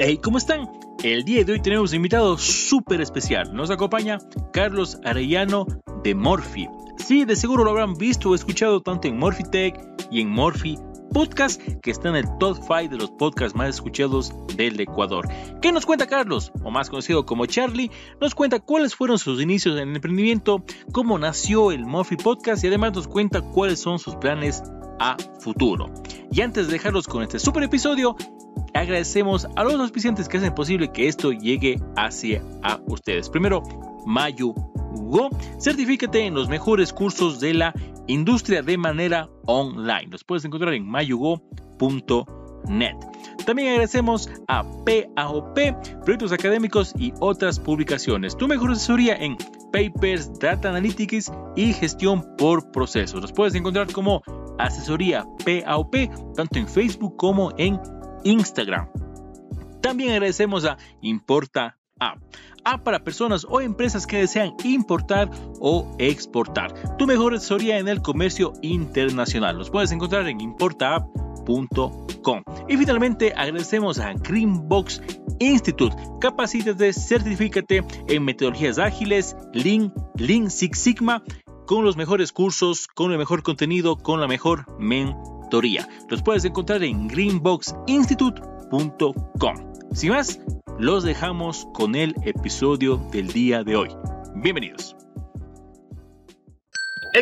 Hey, ¿cómo están? El día de hoy tenemos un invitado súper especial. Nos acompaña Carlos Arellano de Morphy. Sí, de seguro lo habrán visto o escuchado tanto en Morphy Tech y en Morphy Podcast, que está en el top 5 de los podcasts más escuchados del Ecuador. ¿Qué nos cuenta Carlos? O más conocido como Charlie, nos cuenta cuáles fueron sus inicios en el emprendimiento, cómo nació el Morphy Podcast y además nos cuenta cuáles son sus planes a futuro. Y antes de dejarlos con este super episodio, agradecemos a los auspiciantes que hacen posible que esto llegue hacia a ustedes. Primero, Mayu Go, certifícate en los mejores cursos de la industria de manera online. Los puedes encontrar en mayugo.net. También agradecemos a PAOP, proyectos académicos y otras publicaciones. Tu mejor asesoría en papers, data analytics y gestión por procesos. Los puedes encontrar como asesoría PAOP tanto en Facebook como en Instagram. También agradecemos a Importa App. App para personas o empresas que desean importar o exportar. Tu mejor asesoría en el comercio internacional. Los puedes encontrar en importaapp.com. Y finalmente agradecemos a Greenbox Institute. Capacítate, certifícate en metodologías ágiles, Lean, Lean Six Sigma, con los mejores cursos, con el mejor contenido, con la mejor los puedes encontrar en greenboxinstitute.com. Sin más, los dejamos con el episodio del día de hoy. Bienvenidos.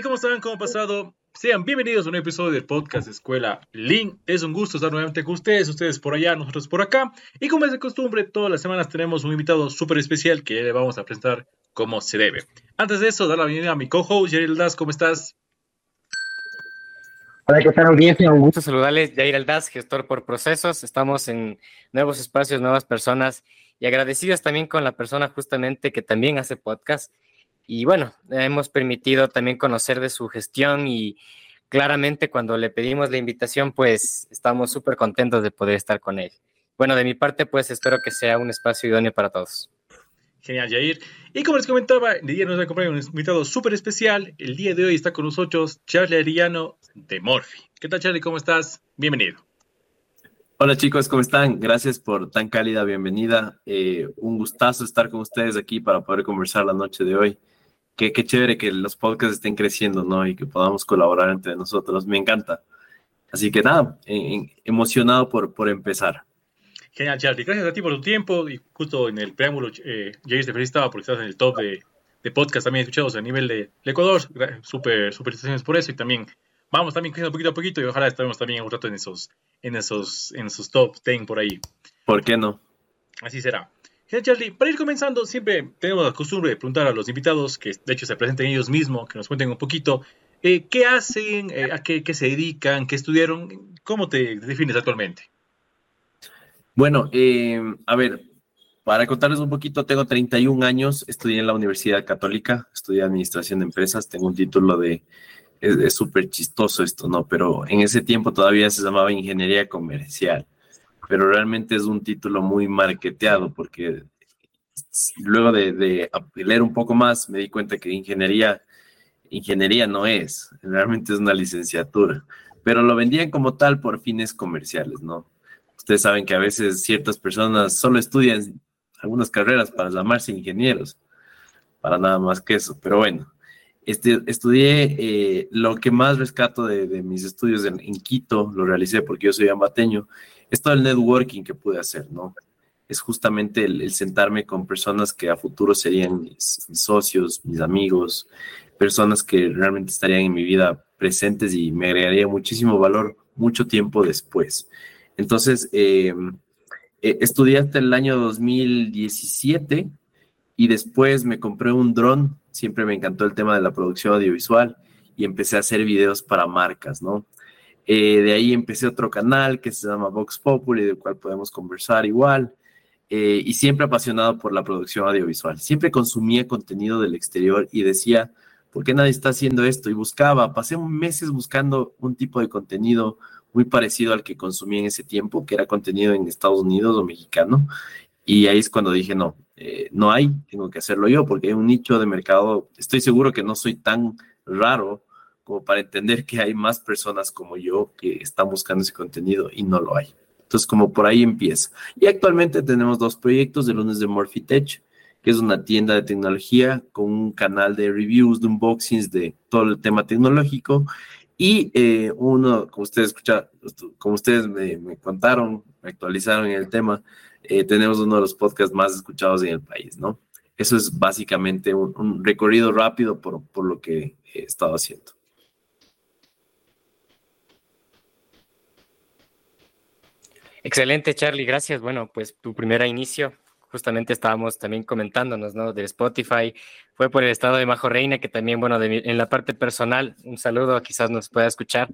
¿cómo están? ¿Cómo ha pasado? Sean bienvenidos a un episodio del podcast Escuela Link. Es un gusto estar nuevamente con ustedes, ustedes por allá, nosotros por acá. Y como es de costumbre, todas las semanas tenemos un invitado súper especial que le vamos a presentar como se debe. Antes de eso, dar la bienvenida a mi co-host, Jerry Das. ¿Cómo estás? Hola, ¿qué tal audiencia? Un gusto saludarles. Jair Aldaz, gestor por procesos. Estamos en nuevos espacios, nuevas personas y agradecidos también con la persona justamente que también hace podcast. Y bueno, hemos permitido también conocer de su gestión y claramente cuando le pedimos la invitación, pues estamos súper contentos de poder estar con él. Bueno, de mi parte, pues espero que sea un espacio idóneo para todos. Genial, Jair. Y como les comentaba, el día nos acompaña un invitado súper especial. El día de hoy está con nosotros Charlie Arillano de Morphy. ¿Qué tal, Charlie? ¿Cómo estás? Bienvenido. Hola chicos, ¿cómo están? Gracias por tan cálida bienvenida. Eh, un gustazo estar con ustedes aquí para poder conversar la noche de hoy. Qué, qué chévere que los podcasts estén creciendo, ¿no? Y que podamos colaborar entre nosotros. Me encanta. Así que nada, emocionado por empezar. Genial, Charlie. Gracias a ti por tu tiempo. Y justo en el preámbulo, eh, Jair te felicitaba porque estás en el top de, de podcast también escuchados a nivel de, Ecuador. Súper, súper felicitaciones por eso. Y también vamos también creciendo poquito a poquito y ojalá estemos también un rato en esos, en esos, en esos top 10 por ahí. ¿Por qué no? Así será. Genial, Charlie. Para ir comenzando, siempre tenemos la costumbre de preguntar a los invitados, que de hecho se presenten ellos mismos, que nos cuenten un poquito, eh, qué hacen, eh, a qué, qué, se dedican, qué estudiaron, cómo te defines actualmente. Bueno, eh, a ver, para contarles un poquito, tengo 31 años, estudié en la Universidad Católica, estudié Administración de Empresas, tengo un título de, es súper chistoso esto, ¿no? Pero en ese tiempo todavía se llamaba Ingeniería Comercial, pero realmente es un título muy marketeado porque luego de, de leer un poco más me di cuenta que ingeniería, ingeniería no es, realmente es una licenciatura, pero lo vendían como tal por fines comerciales, ¿no? Ustedes saben que a veces ciertas personas solo estudian algunas carreras para llamarse ingenieros, para nada más que eso. Pero bueno, este, estudié eh, lo que más rescato de, mis estudios en, Quito, lo realicé porque yo soy ambateño, es todo el networking que pude hacer, ¿no? Es justamente el, sentarme con personas que a futuro serían mis, socios, mis amigos, personas que realmente estarían en mi vida presentes y me agregaría muchísimo valor mucho tiempo después. Entonces, eh, eh, estudié hasta el año 2017 y después me compré un dron. Siempre me encantó el tema de la producción audiovisual y empecé a hacer videos para marcas, ¿no? Eh, de ahí empecé otro canal que se llama Vox Populi, del cual podemos conversar igual. y siempre apasionado por la producción audiovisual. Siempre consumía contenido del exterior y decía, ¿por qué nadie está haciendo esto? Y buscaba, pasé meses buscando un tipo de contenido muy parecido al que consumí en ese tiempo, que era contenido en Estados Unidos o mexicano. Y ahí es cuando dije, no, eh, no hay, tengo que hacerlo yo, porque hay un nicho de mercado, estoy seguro que no soy tan raro como para entender que hay más personas como yo que están buscando ese contenido y no lo hay. Entonces, como por ahí empieza. Y actualmente tenemos dos proyectos, de lunes de Morphitech, que es una tienda de tecnología con un canal de reviews, de unboxings de todo el tema tecnológico. Y eh, uno, como ustedes escucharon, como ustedes me, contaron, me actualizaron en el tema, eh, tenemos uno de los podcasts más escuchados en el país, ¿no? Eso es básicamente un, recorrido rápido por, por lo que he estado haciendo. Excelente, Charlie, gracias. Bueno, pues tu primer inicio, justamente estábamos también comentándonos, ¿no? De Spotify, fue por el estado de Majo Reina, que también, bueno, en la parte personal, un saludo, quizás nos pueda escuchar,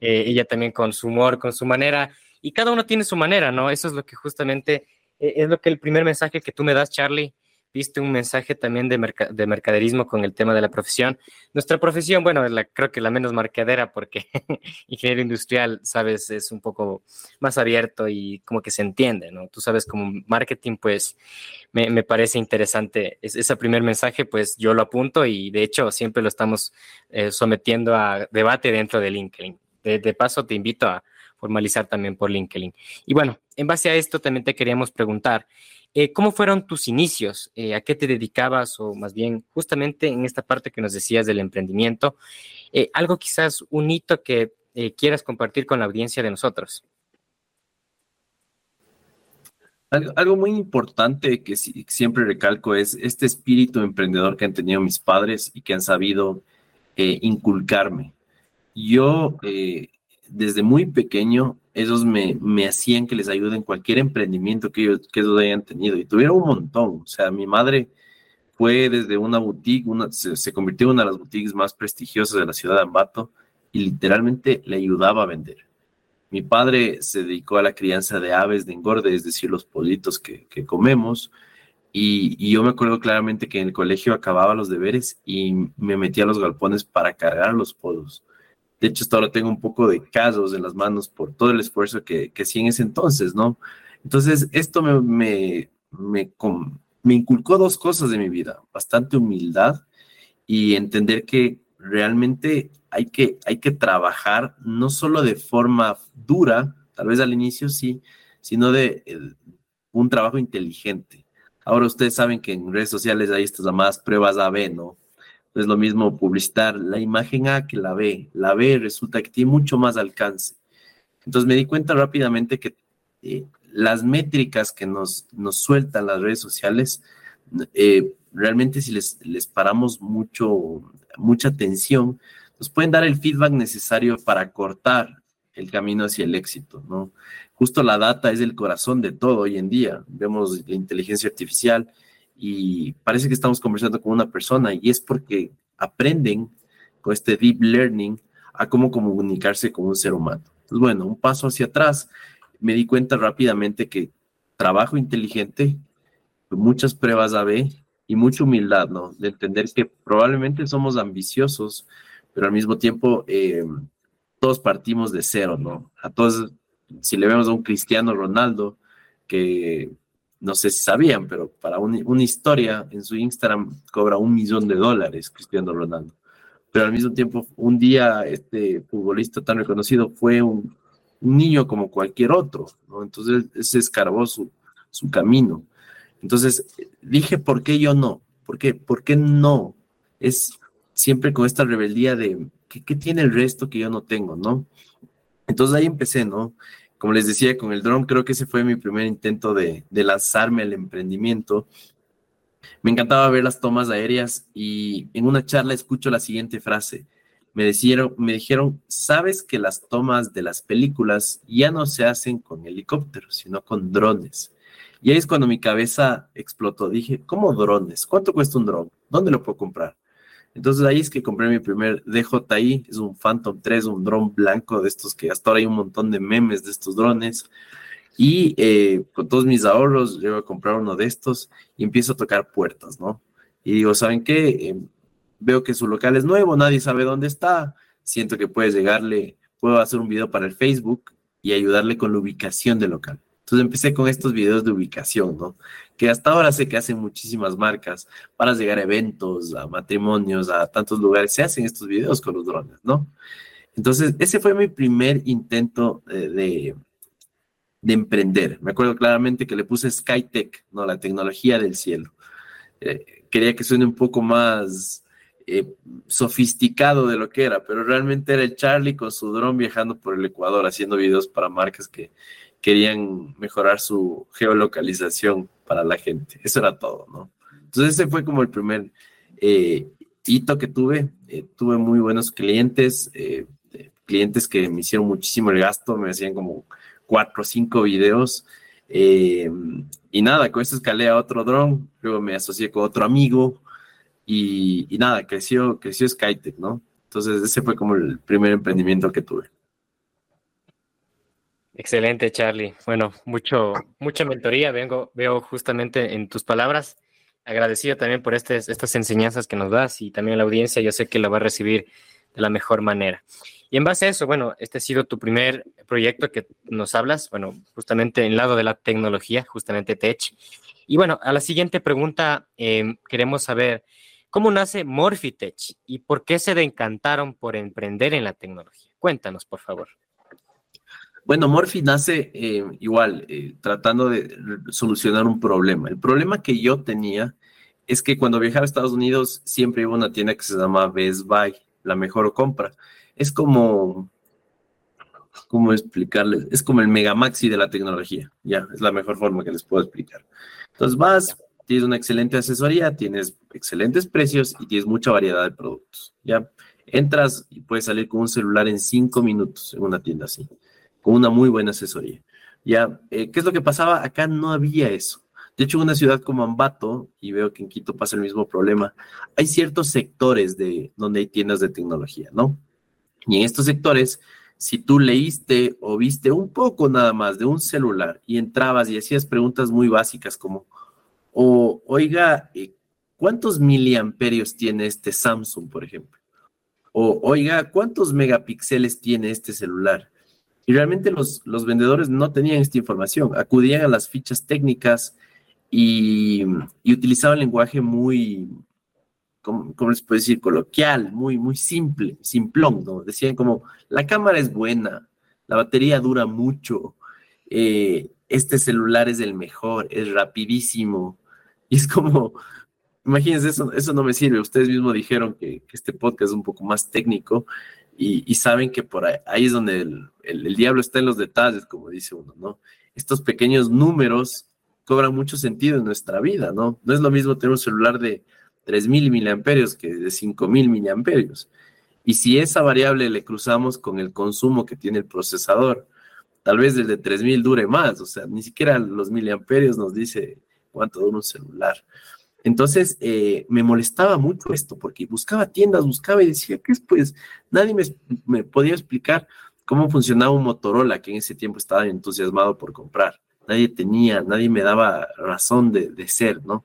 eh, ella también con su humor, con su manera, y cada uno tiene su manera, ¿no? Eso es lo que justamente, eh, es lo que el primer mensaje que tú me das, Charlie, viste un mensaje también de, de, mercaderismo con el tema de la profesión. Nuestra profesión, bueno, la, creo que la menos marcadera porque ingeniero industrial, sabes, es un poco más abierto y como que se entiende, ¿no? Tú sabes, como marketing, pues me, me parece interesante es, ese primer mensaje, pues yo lo apunto y de hecho siempre lo estamos eh, sometiendo a debate dentro de LinkedIn. De, de paso, te invito a formalizar también por LinkedIn. Y bueno, en base a esto también te queríamos preguntar, eh, ¿Cómo fueron tus inicios? Eh, ¿A qué te dedicabas? O más bien, justamente en esta parte que nos decías del emprendimiento, eh, algo quizás un hito que quieras compartir con la audiencia de nosotros. Algo, muy importante que siempre recalco es este espíritu emprendedor que han tenido mis padres y que han sabido inculcarme. Yo, desde muy pequeño, esos me, me hacían que les ayude en cualquier emprendimiento que ellos, que ellos hayan tenido. Y tuvieron un montón. O sea, mi madre fue desde una boutique, una, se, convirtió en una de las boutiques más prestigiosas de la ciudad de Ambato y literalmente le ayudaba a vender. Mi padre se dedicó a la crianza de aves de engorde, es decir, los pollitos que, que comemos. Y, y, yo me acuerdo claramente que en el colegio acababa los deberes y me metía a los galpones para cargar los pollos. De hecho, hasta ahora tengo un poco de casos en las manos por todo el esfuerzo que, que en ese entonces, ¿no? Entonces, esto me, me, me, me inculcó dos cosas de mi vida, bastante humildad y entender que realmente hay que, hay que trabajar no solo de forma dura, tal vez al inicio sí, sino de eh, un trabajo inteligente. Ahora ustedes saben que en redes sociales hay estas llamadas pruebas A-B, ¿no? Es lo mismo publicitar la imagen A que la B. La B resulta que tiene mucho más alcance. Entonces me di cuenta rápidamente que eh, las métricas que nos, nos sueltan las redes sociales, eh, realmente si les, les paramos mucho, mucha atención, nos pueden dar el feedback necesario para cortar el camino hacia el éxito, ¿no? Justo la data es el corazón de todo hoy en día. Vemos la inteligencia artificial y parece que estamos conversando con una persona y es porque aprenden con este deep learning a cómo comunicarse con un ser humano. Entonces, bueno, un paso hacia atrás, me di cuenta rápidamente que trabajo inteligente, muchas pruebas A-B y mucha humildad, ¿no? De entender que probablemente somos ambiciosos, pero al mismo tiempo eh, todos partimos de cero, ¿no? A todos, si le vemos a un Cristiano Ronaldo, que no sé si sabían, pero para una historia en su Instagram cobra un millón de dólares Cristiano Ronaldo. Pero al mismo tiempo, un día este futbolista tan reconocido fue un, niño como cualquier otro, ¿no? Entonces se escarbó su, su camino. Entonces dije, ¿por qué yo no? ¿Por qué, ¿Por qué no? Es siempre con esta rebeldía de, ¿qué, ¿qué tiene el resto que yo no tengo, no? Entonces ahí empecé, ¿no? Como les decía, con el drone creo que ese fue mi primer intento de, lanzarme al emprendimiento. Me encantaba ver las tomas aéreas y en una charla escucho la siguiente frase. Me dijeron, me dijeron, sabes que las tomas de las películas ya no se hacen con helicópteros, sino con drones. Y ahí es cuando mi cabeza explotó. Dije, ¿cómo drones? ¿Cuánto cuesta un drone? ¿Dónde lo puedo comprar? Entonces ahí es que compré mi primer DJI, es un Phantom 3, un dron blanco de estos que hasta ahora hay un montón de memes de estos drones. Y eh, con todos mis ahorros, llego a comprar uno de estos y empiezo a tocar puertas, ¿no? Y digo, ¿saben qué? Em, veo que su local es nuevo, nadie sabe dónde está. Siento que puedes llegarle, puedo hacer un video para el Facebook y ayudarle con la ubicación del local. Entonces empecé con estos videos de ubicación, ¿no? Que hasta ahora sé que hacen muchísimas marcas para llegar a eventos, a matrimonios, a tantos lugares. Se hacen estos videos con los drones, ¿no? Entonces, ese fue mi primer intento eh, de, de emprender. Me acuerdo claramente que le puse Skytech, ¿no? La tecnología del cielo. Eh, quería que suene un poco más eh, sofisticado de lo que era, pero realmente era el Charlie con su dron viajando por el Ecuador haciendo videos para marcas que querían mejorar su geolocalización para la gente. Eso era todo, ¿no? Entonces ese fue como el primer eh, hito que tuve. tuve muy buenos clientes, clientes que me hicieron muchísimo el gasto, me hacían como cuatro o cinco videos. Eh, y nada, con eso escalé a otro dron, luego me asocié con otro amigo y, nada, creció, creció Skytech, ¿no? Entonces ese fue como el primer emprendimiento que tuve. Excelente, Charlie. Bueno, mucho, mucha mentoría vengo, veo justamente en tus palabras. Agradecido también por estas enseñanzas que nos das y también la audiencia, yo sé que la va a recibir de la mejor manera. Y en base a eso, bueno, este ha sido tu primer proyecto que nos hablas, bueno, justamente en lado de la tecnología, justamente Tech. Y bueno, a la siguiente pregunta em, queremos saber, ¿cómo nace Morphitech y por qué se encantaron por emprender en la tecnología? Cuéntanos, por favor. Bueno, Morphy nace eh, igual, eh, tratando de solucionar un problema. El problema que yo tenía es que cuando viajaba a Estados Unidos siempre iba a una tienda que se llama Best Buy, la mejor compra es como, ¿cómo explicarles? Es como el megamaxi de la tecnología, ya, es la mejor forma que les puedo explicar. Entonces vas, tienes una excelente asesoría, tienes excelentes precios y tienes mucha variedad de productos, ya. Entras y puedes salir con un celular en cinco minutos en una tienda así, con una muy buena asesoría. Ya, eh, ¿qué es lo que pasaba? Acá no había eso. De hecho, en una ciudad como Ambato, y veo que en Quito pasa el mismo problema, hay ciertos sectores de donde hay tiendas de tecnología, ¿no? Y en estos sectores, si tú leíste o viste un poco nada más de un celular y entrabas y hacías preguntas muy básicas como, o, oiga, eh, ¿cuántos miliamperios tiene este Samsung, por ejemplo? O, oiga, ¿cuántos megapíxeles tiene este celular? Y realmente los, los vendedores no tenían esta información, acudían a las fichas técnicas y, utilizaban lenguaje muy, ¿cómo, les puedo decir? Coloquial, muy, muy simple, simplón, ¿no? Decían como, la cámara es buena, la batería dura mucho, eh, este celular es el mejor, es rapidísimo. Y es como, imagínense, eso, eso no me sirve. Ustedes mismos dijeron que, este podcast es un poco más técnico y, saben que por ahí, ahí es donde el, el, diablo está en los detalles, como dice uno, ¿no? Estos pequeños números cobran mucho sentido en nuestra vida, ¿no? No es lo mismo tener un celular de 3.000 miliamperios que de 5.000 miliamperios. Y si esa variable le cruzamos con el consumo que tiene el procesador, tal vez desde 3.000 dure más, o sea, ni siquiera los miliamperios nos dice cuánto dura un celular. Entonces, eh, me molestaba mucho esto, porque buscaba tiendas, buscaba y decía, ¿qué es? Pues nadie me, podía explicar cómo funcionaba un Motorola, que en ese tiempo estaba entusiasmado por comprar. Nadie tenía, nadie me daba razón de, de ser, ¿no?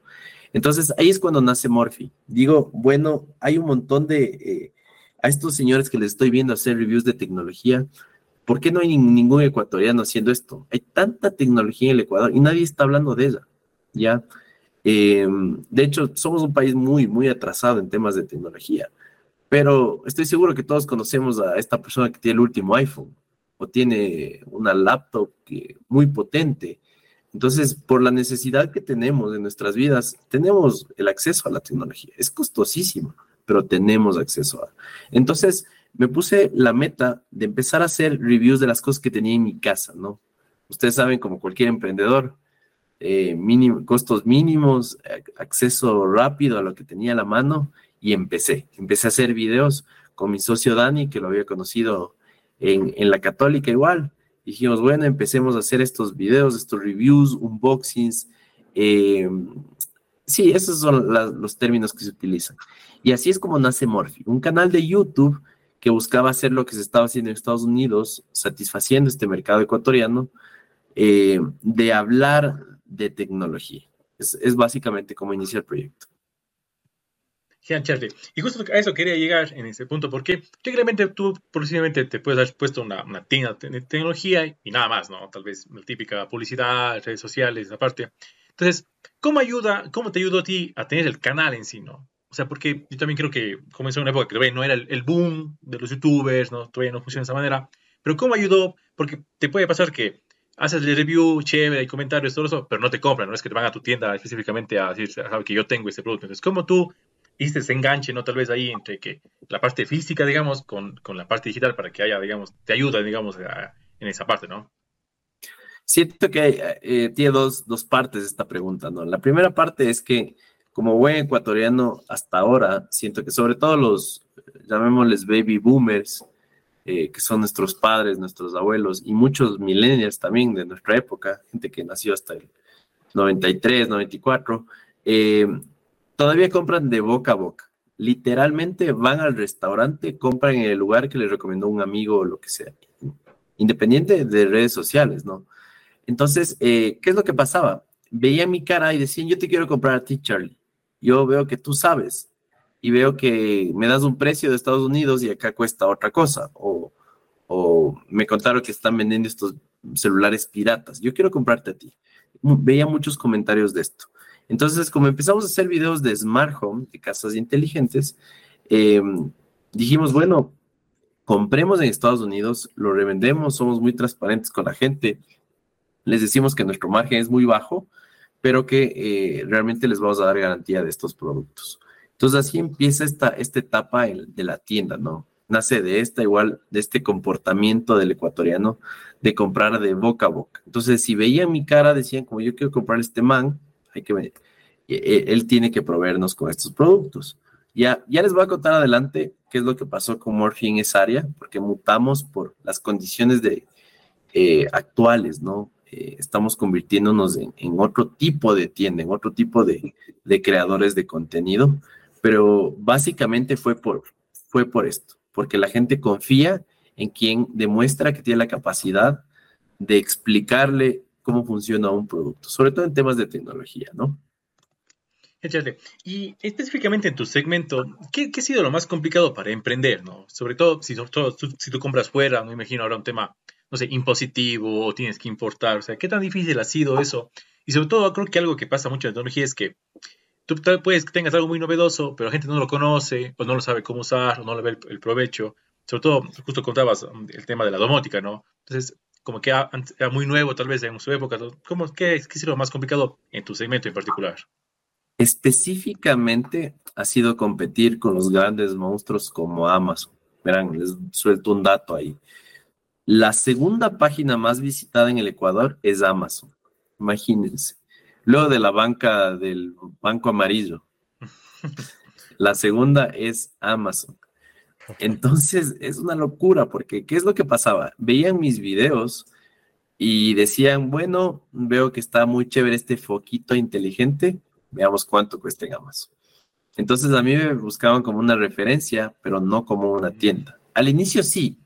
Entonces ahí es cuando nace Morphy. Digo, bueno, hay un montón de, eh, a estos señores que les estoy viendo hacer reviews de tecnología, ¿por qué no hay ningún ecuatoriano haciendo esto? Hay tanta tecnología en el Ecuador y nadie está hablando de ella, ¿ya? Em, de hecho, somos un país muy, muy atrasado en temas de tecnología, pero estoy seguro que todos conocemos a esta persona que tiene el último iPhone o tiene una laptop muy potente entonces, por la necesidad que tenemos en nuestras vidas, tenemos el acceso a la tecnología. Es costosísimo, pero tenemos acceso a. Entonces, me puse la meta de empezar a hacer reviews de las cosas que tenía en mi casa, ¿no? Ustedes saben, como cualquier emprendedor, eh, costos mínimos, acceso rápido a lo que tenía a la mano y empecé. Empecé a hacer videos con mi socio Dani, que lo había conocido en, en la católica igual dijimos, bueno, empecemos a hacer estos videos, estos reviews, unboxings. Eh, sí, esos son los términos que se utilizan. Y así es como nace Morphy, un canal de YouTube que buscaba hacer lo que se estaba haciendo en Estados Unidos, satisfaciendo este mercado ecuatoriano, eh, de hablar de tecnología. Es, es básicamente como inicia el proyecto. Y justo a eso quería llegar en ese punto, porque técnicamente tú posiblemente te puedes haber puesto una, una tienda de tecnología y nada más, ¿no? Tal vez la típica publicidad, redes sociales, aparte. Entonces, ¿cómo ayuda, cómo te ayudó a ti a tener el canal en sí, ¿no? O sea, porque yo también creo que comenzó en una época que no era el, boom de los youtubers, ¿no? Todavía no funciona de esa manera. Pero ¿cómo ayudó? Porque te puede pasar que haces el review, chévere, hay comentarios, todo eso, pero no te compran, no es que te van a tu tienda específicamente a decir, sabe que yo tengo este producto. Entonces, ¿cómo tú hiciste ese enganche, no? Tal vez ahí entre que la parte física, digamos, con, con la parte digital para que haya, digamos, te ayuda, digamos, en esa parte, ¿no? Siento que eh, tiene dos, dos partes esta pregunta, ¿no? La primera parte es que como buen ecuatoriano hasta ahora, siento que sobre todo los, llamémosles baby boomers, eh, que son nuestros padres, nuestros abuelos y muchos millennials también de nuestra época, gente que nació hasta el 93, 94, eh, todavía compran de boca a boca. Literalmente van al restaurante, compran en el lugar que les recomendó un amigo o lo que sea, independiente de redes sociales, ¿no? Entonces, eh, ¿qué es lo que pasaba? Veía mi cara y decían, yo te quiero comprar a ti, Charlie. Yo veo que tú sabes y veo que me das un precio de Estados Unidos y acá cuesta otra cosa. O, me contaron que están vendiendo estos celulares piratas. Yo quiero comprarte a ti. Veía muchos comentarios de esto. Entonces, como empezamos a hacer videos de smart home, de casas inteligentes, em, dijimos, bueno, compremos en Estados Unidos, lo revendemos, somos muy transparentes con la gente, les decimos que nuestro margen es muy bajo, pero que eh, realmente les vamos a dar garantía de estos productos. Entonces así empieza esta, esta etapa de la tienda, ¿no? Nace de esta igual, de este comportamiento del ecuatoriano de comprar de boca a boca. Entonces si veían mi cara, decían como yo quiero comprar este man, hay que ver, e, él tiene que proveernos con estos productos. Ya, ya les voy a contar adelante qué es lo que pasó con Morphy en esa área, porque mutamos por las condiciones de, eh, actuales, ¿no? Eh, estamos convirtiéndonos en, otro tipo de tienda, en otro tipo de creadores de contenido pero básicamente fue por, fue por esto, porque la gente confía en quien demuestra que tiene la capacidad de explicarle cómo funciona un producto, sobre todo en temas de tecnología, ¿no? Y específicamente en tu segmento, ¿qué, ha sido lo más complicado para emprender? ¿no? Sobre todo si, si tú compras fuera, no imagino ahora un tema, no sé, impositivo o tienes que importar, o sea, ¿qué tan difícil ha sido eso? Y sobre todo creo que algo que pasa mucho en tecnología es que tú puedes que tengas algo muy novedoso, pero la gente no lo conoce, o no lo sabe cómo usar, o no le ve el, provecho. Sobre todo, justo contabas um, el tema de la domótica, ¿no? Entonces, como que era muy nuevo tal vez en su época. ¿Cómo, qué, es lo más complicado en tu segmento en particular? Específicamente ha sido competir con los grandes monstruos como Amazon. Verán, les suelto un dato ahí. La segunda página más visitada en el Ecuador es Amazon. Imagínense. Luego de la banca del Banco Amarillo. La segunda es Amazon. Entonces es una locura porque ¿qué es lo que pasaba? Veían mis videos y decían, bueno, veo que está muy chévere este foquito inteligente, veamos cuánto cuesta en Amazon. Entonces a mí me buscaban como una referencia, pero no como una tienda. Al inicio sí,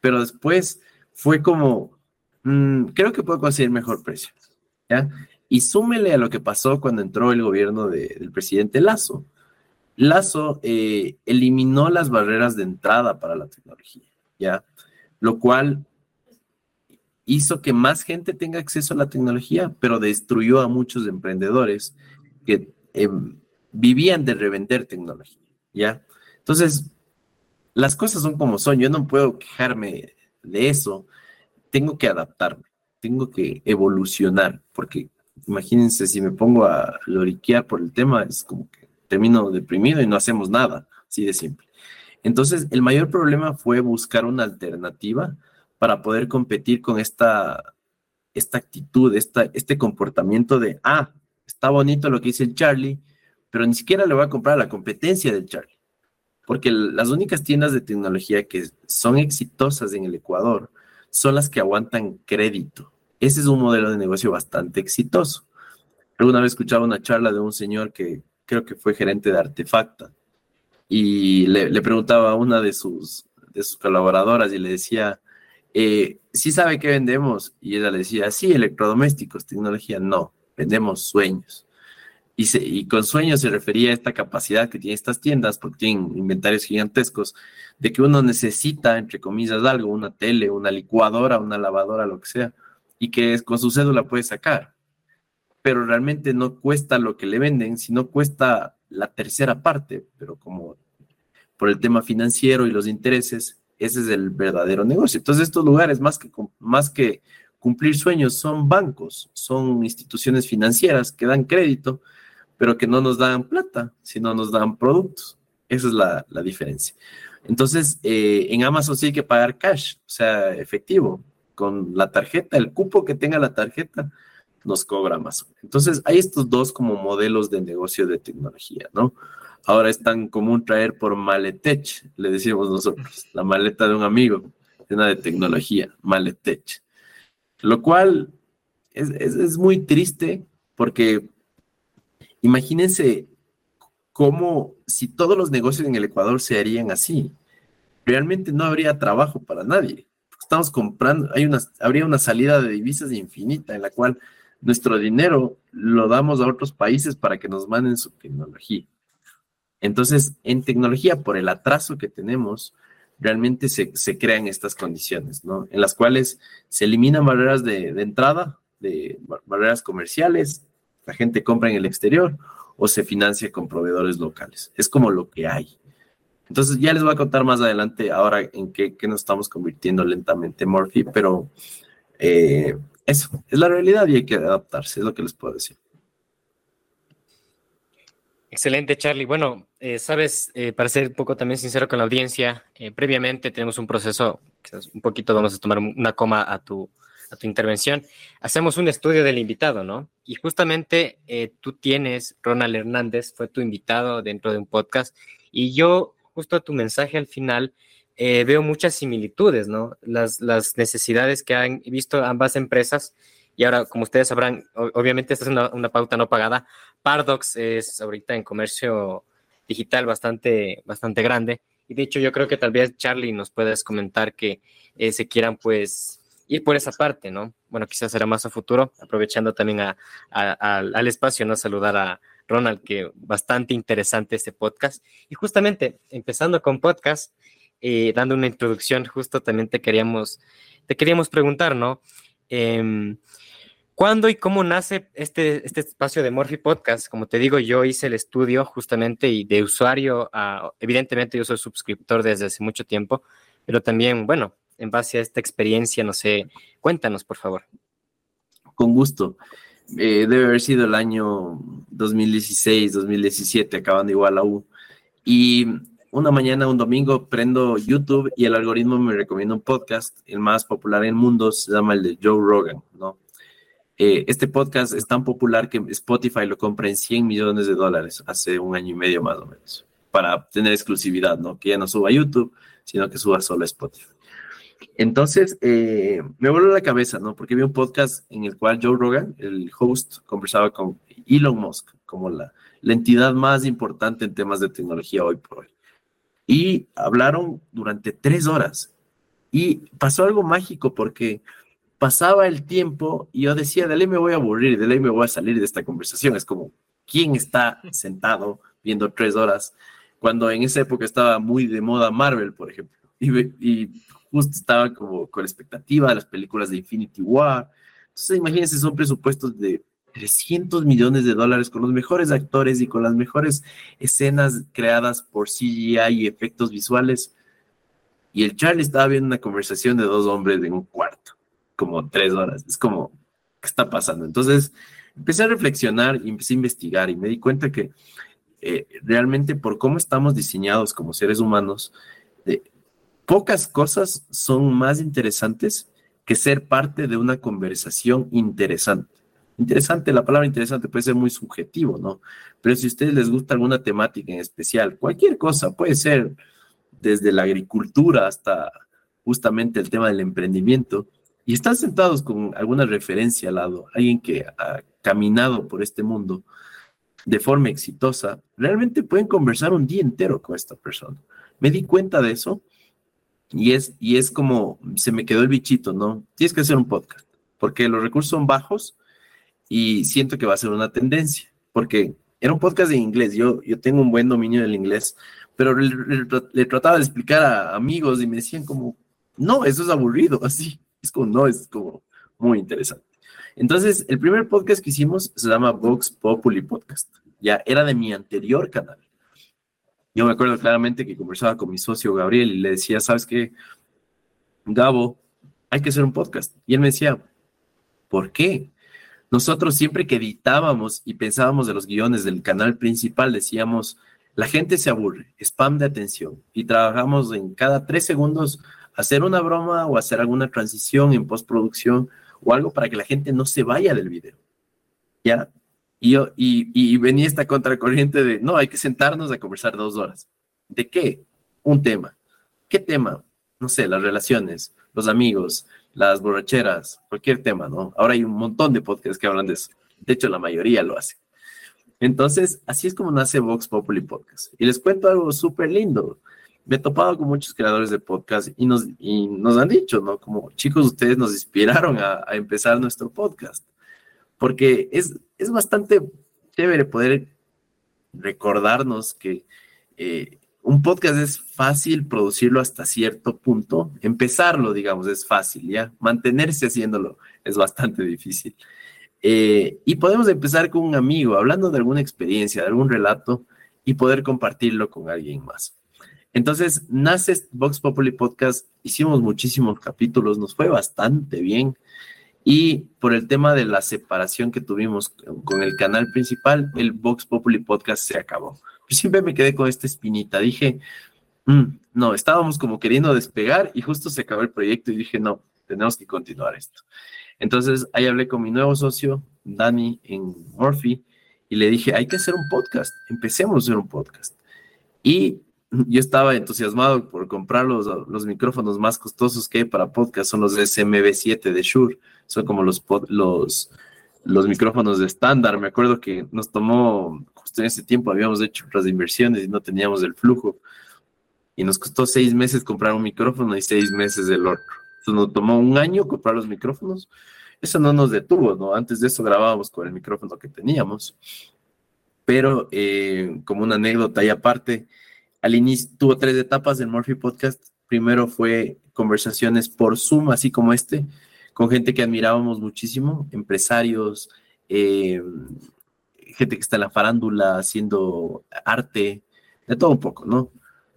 pero después fue como, mm, creo que puedo conseguir mejor precio. ¿ya? Y súmele a lo que pasó cuando entró el gobierno del presidente Lazo. Lazo eh, eliminó las barreras de entrada para la tecnología, ¿ya? Lo cual hizo que más gente tenga acceso a la tecnología, pero destruyó a muchos emprendedores que em, vivían de revender tecnología, ¿ya? Entonces, las cosas son como son, yo no puedo quejarme de eso, tengo que adaptarme, tengo que evolucionar, porque imagínense si me pongo a loriquear por el tema, es como que termino deprimido y no hacemos nada, así de simple. Entonces, el mayor problema fue buscar una alternativa para poder competir con esta, esta actitud, esta, este comportamiento de, ah, está bonito lo que dice el Charlie, pero ni siquiera le voy a comprar la competencia del Charlie. Porque las únicas tiendas de tecnología que son exitosas en el Ecuador son las que aguantan crédito. Ese es un modelo de negocio bastante exitoso. Alguna vez escuchaba una charla de un señor que creo que fue gerente de Artefacta y le, preguntaba a una de sus, de sus colaboradoras y le decía, eh, ¿sí sabe qué vendemos? Y ella le decía, sí, electrodomésticos, tecnología, no, vendemos sueños. Y, y, con sueños se refería a esta capacidad que tienen estas tiendas, porque tienen inventarios gigantescos, de que uno necesita, entre comillas, algo, una tele, una licuadora, una lavadora, lo que sea, y que con su cédula puede sacar. Pero realmente no cuesta lo que le venden, sino cuesta la tercera parte, pero como por el tema financiero y los intereses, ese es el verdadero negocio. Entonces estos lugares, más que, más que cumplir sueños son bancos, son instituciones financieras que dan crédito, pero que no nos dan plata, sino nos dan productos. Esa es la, diferencia. Entonces, eh, en Amazon sí hay que pagar cash, o sea, efectivo, con la tarjeta, el cupo que tenga la tarjeta, nos cobra Amazon. Entonces, hay estos dos como modelos de negocio de tecnología, ¿no? Ahora es tan común traer por maletech, le decimos nosotros, la maleta de un amigo, una de tecnología, maletech. Lo cual es, es muy triste porque imagínense cómo si todos los negocios en el Ecuador se harían así, realmente no habría trabajo para nadie. Estamos comprando, hay una, habría una salida de divisas infinita en la cual nuestro dinero lo damos a otros países para que nos manden su tecnología. Entonces, en tecnología, por el atraso que tenemos, realmente se, crean estas condiciones, ¿no? En las cuales se eliminan barreras de entrada, de barreras comerciales, la gente compra en el exterior o se financia con proveedores locales. Es como lo que hay. Entonces ya les voy a contar más adelante ahora en qué, nos estamos convirtiendo lentamente Morphy, pero eh, eso es la realidad y hay que adaptarse, es lo que les puedo decir. Excelente, Charlie. Bueno, eh, sabes, eh, para ser un poco también sincero con la audiencia, previamente tenemos un proceso, quizás un poquito vamos a tomar una coma a tu, a tu intervención. Hacemos un estudio del invitado, ¿no? Y justamente tú tienes, Ronald Hernández, fue tu invitado dentro de un podcast, y yo, justo a tu mensaje al final, veo muchas similitudes, ¿no? Las, las necesidades que han visto ambas empresas y ahora, como ustedes sabrán, obviamente esta es una, pauta no pagada. Pardox es ahorita en comercio digital bastante, bastante grande. Y de hecho, yo creo que tal vez Charlie nos puedes comentar que eh, se quieran pues ir por esa parte, ¿no? Bueno, quizás será más a futuro, aprovechando también al espacio, ¿no? Saludar a Ronald, que bastante interesante este podcast. Y justamente, empezando con podcast, eh, dando una introducción, justo también te queríamos, te queríamos preguntar, ¿no? Em, ¿Cuándo y cómo nace este, este espacio de Morphy Podcast? Como te digo, yo hice el estudio justamente y de usuario, evidentemente yo soy suscriptor desde hace mucho tiempo, pero también, bueno, en base a esta experiencia, no sé, cuéntanos, por favor. Con gusto. Eh, debe haber sido el año 2016, 2017, acabando igual a U. Y una mañana, un domingo, prendo YouTube y el algoritmo me recomienda un podcast, el más popular en el mundo, se llama el de Joe Rogan, ¿no? Eh, este podcast es tan popular que Spotify lo compra en 100 millones de dólares hace un año y medio más o menos, para tener exclusividad, ¿no? Que ya no suba a YouTube, sino que suba solo a Spotify. Entonces, eh, me voló la cabeza, ¿no? Porque vi un podcast en el cual Joe Rogan, el host, conversaba con Elon Musk, como la, la entidad más importante en temas de tecnología hoy por hoy. Y hablaron durante tres horas. Y pasó algo mágico porque pasaba el tiempo y yo decía, de ley me voy a aburrir, de ley me voy a salir de esta conversación. Es como, ¿quién está sentado viendo tres horas? Cuando en esa época estaba muy de moda Marvel, por ejemplo, y, justo estaba como con expectativa de las películas de Infinity War. Entonces, imagínense, son presupuestos de 300 millones de dólares con los mejores actores y con las mejores escenas creadas por CGI y efectos visuales. Y el Charlie estaba viendo una conversación de dos hombres en un cuarto como tres horas. Es como, ¿qué está pasando? Entonces, empecé a reflexionar y empecé a investigar y me di cuenta que eh, realmente por cómo estamos diseñados como seres humanos, pocas cosas son más interesantes que ser parte de una conversación interesante. Interesante, la palabra interesante puede ser muy subjetivo, ¿no? Pero si a ustedes les gusta alguna temática en especial, cualquier cosa, puede ser desde la agricultura hasta justamente el tema del emprendimiento, y están sentados con alguna referencia al lado, alguien que ha caminado por este mundo de forma exitosa, realmente pueden conversar un día entero con esta persona. Me di cuenta de eso y es, y es como se me quedó el bichito, ¿no? Tienes que hacer un podcast, porque los recursos son bajos y siento que va a ser una tendencia, porque era un podcast en inglés, yo, yo tengo un buen dominio del inglés, pero le, le trataba de explicar a amigos y me decían como, no, eso es aburrido, así. Es como, no, es como muy interesante. Entonces, el primer podcast que hicimos se llama Vox Populi Podcast. Ya era de mi anterior canal. Yo me acuerdo claramente que conversaba con mi socio Gabriel y le decía, ¿sabes qué? Gabo, hay que hacer un podcast. Y él me decía, ¿Por qué? Nosotros siempre que editábamos y pensábamos de los guiones del canal principal, decíamos, la gente se aburre, spam de atención, y trabajamos en cada tres segundos hacer una broma o hacer alguna transición en postproducción o algo para que la gente no se vaya del video. ¿Ya? Y, yo, y, y venía esta contracorriente de, no, hay que sentarnos a conversar dos horas. ¿De qué? Un tema. ¿Qué tema? No sé, las relaciones, los amigos, las borracheras, cualquier tema, ¿no? Ahora hay un montón de podcasts que hablan de eso. De hecho, la mayoría lo hace. Entonces, así es como nace Vox Populi Podcast. Y les cuento algo súper lindo. Me he topado con muchos creadores de podcast y nos, han dicho, ¿no? Como chicos, ustedes nos inspiraron a empezar nuestro podcast. Porque es, es bastante chévere poder recordarnos que eh, un podcast es fácil producirlo hasta cierto punto. Empezarlo, digamos, es fácil, ¿ya? Mantenerse haciéndolo es bastante difícil. Eh, y podemos empezar con un amigo, hablando de alguna experiencia, de algún relato, y poder compartirlo con alguien más. Entonces, nace Vox Populi Podcast, hicimos muchísimos capítulos, nos fue bastante bien. Y por el tema de la separación que tuvimos con el canal principal, el Vox Populi Podcast se acabó siempre me quedé con esta espinita. Dije, mm, no, estábamos como queriendo despegar y justo se acabó el proyecto y dije, no, tenemos que continuar esto. Entonces ahí hablé con mi nuevo socio, Dani, en Morphy, y le dije, hay que hacer un podcast, empecemos a hacer un podcast. Y yo estaba entusiasmado por comprar los, los micrófonos más costosos que hay para podcast, son los SMB7 de Shure, son como los, los, los micrófonos de estándar. Me acuerdo que nos tomó en ese tiempo habíamos hecho otras inversiones y no teníamos el flujo. Y nos costó seis meses comprar un micrófono y seis meses el otro. Entonces nos tomó un año comprar los micrófonos. Eso no nos detuvo, ¿no? Antes de eso grabábamos con el micrófono que teníamos. Pero eh, como una anécdota y aparte, al inicio tuvo tres etapas del Morphy Podcast. Primero fue conversaciones por Zoom, así como este, con gente que admirábamos muchísimo, empresarios, eh, gente que está en la farándula haciendo arte, de todo un poco, ¿no?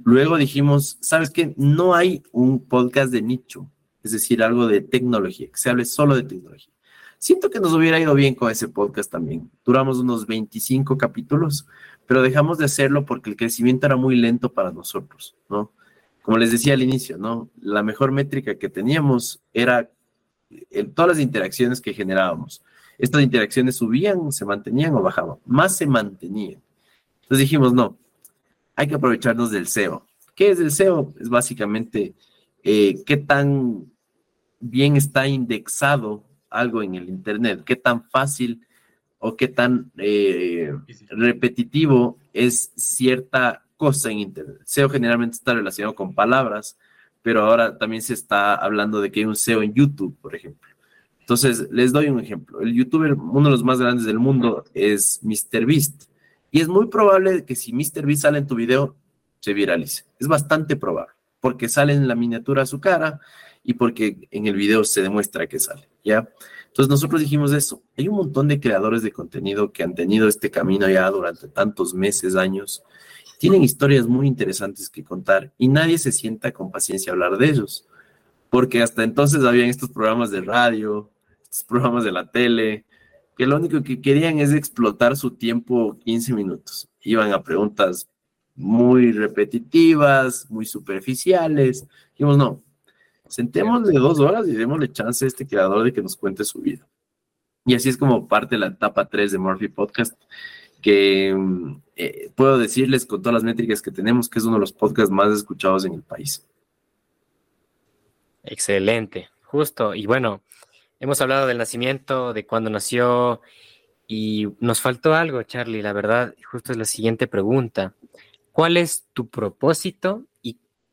Luego dijimos, ¿sabes qué? No hay un podcast de nicho, es decir, algo de tecnología, que se hable solo de tecnología. Siento que nos hubiera ido bien con ese podcast también. Duramos unos 25 capítulos, pero dejamos de hacerlo porque el crecimiento era muy lento para nosotros, ¿no? Como les decía al inicio, ¿no? La mejor métrica que teníamos era en todas las interacciones que generábamos estas interacciones subían, se mantenían o bajaban, más se mantenían. Entonces dijimos, no, hay que aprovecharnos del SEO. ¿Qué es el SEO? Es básicamente eh, qué tan bien está indexado algo en el Internet, qué tan fácil o qué tan eh, repetitivo es cierta cosa en Internet. SEO generalmente está relacionado con palabras, pero ahora también se está hablando de que hay un SEO en YouTube, por ejemplo. Entonces, les doy un ejemplo. El youtuber, uno de los más grandes del mundo, es MrBeast. Y es muy probable que si MrBeast sale en tu video, se viralice. Es bastante probable, porque sale en la miniatura su cara y porque en el video se demuestra que sale, ¿ya? Entonces nosotros dijimos eso. Hay un montón de creadores de contenido que han tenido este camino ya durante tantos meses, años. Tienen historias muy interesantes que contar y nadie se sienta con paciencia a hablar de ellos. Porque hasta entonces habían estos programas de radio, programas de la tele, que lo único que querían es explotar su tiempo 15 minutos. Iban a preguntas muy repetitivas, muy superficiales. Dijimos, no, sentémosle dos horas y démosle chance a este creador de que nos cuente su vida. Y así es como parte de la etapa 3 de Murphy Podcast, que mm, eh, puedo decirles con todas las métricas que tenemos que es uno de los podcasts más escuchados en el país. Excelente, justo. Y bueno, Hemos hablado del nacimiento, de cuándo nació, y nos faltó algo, Charlie, la verdad, justo es la siguiente pregunta. ¿Cuál es tu propósito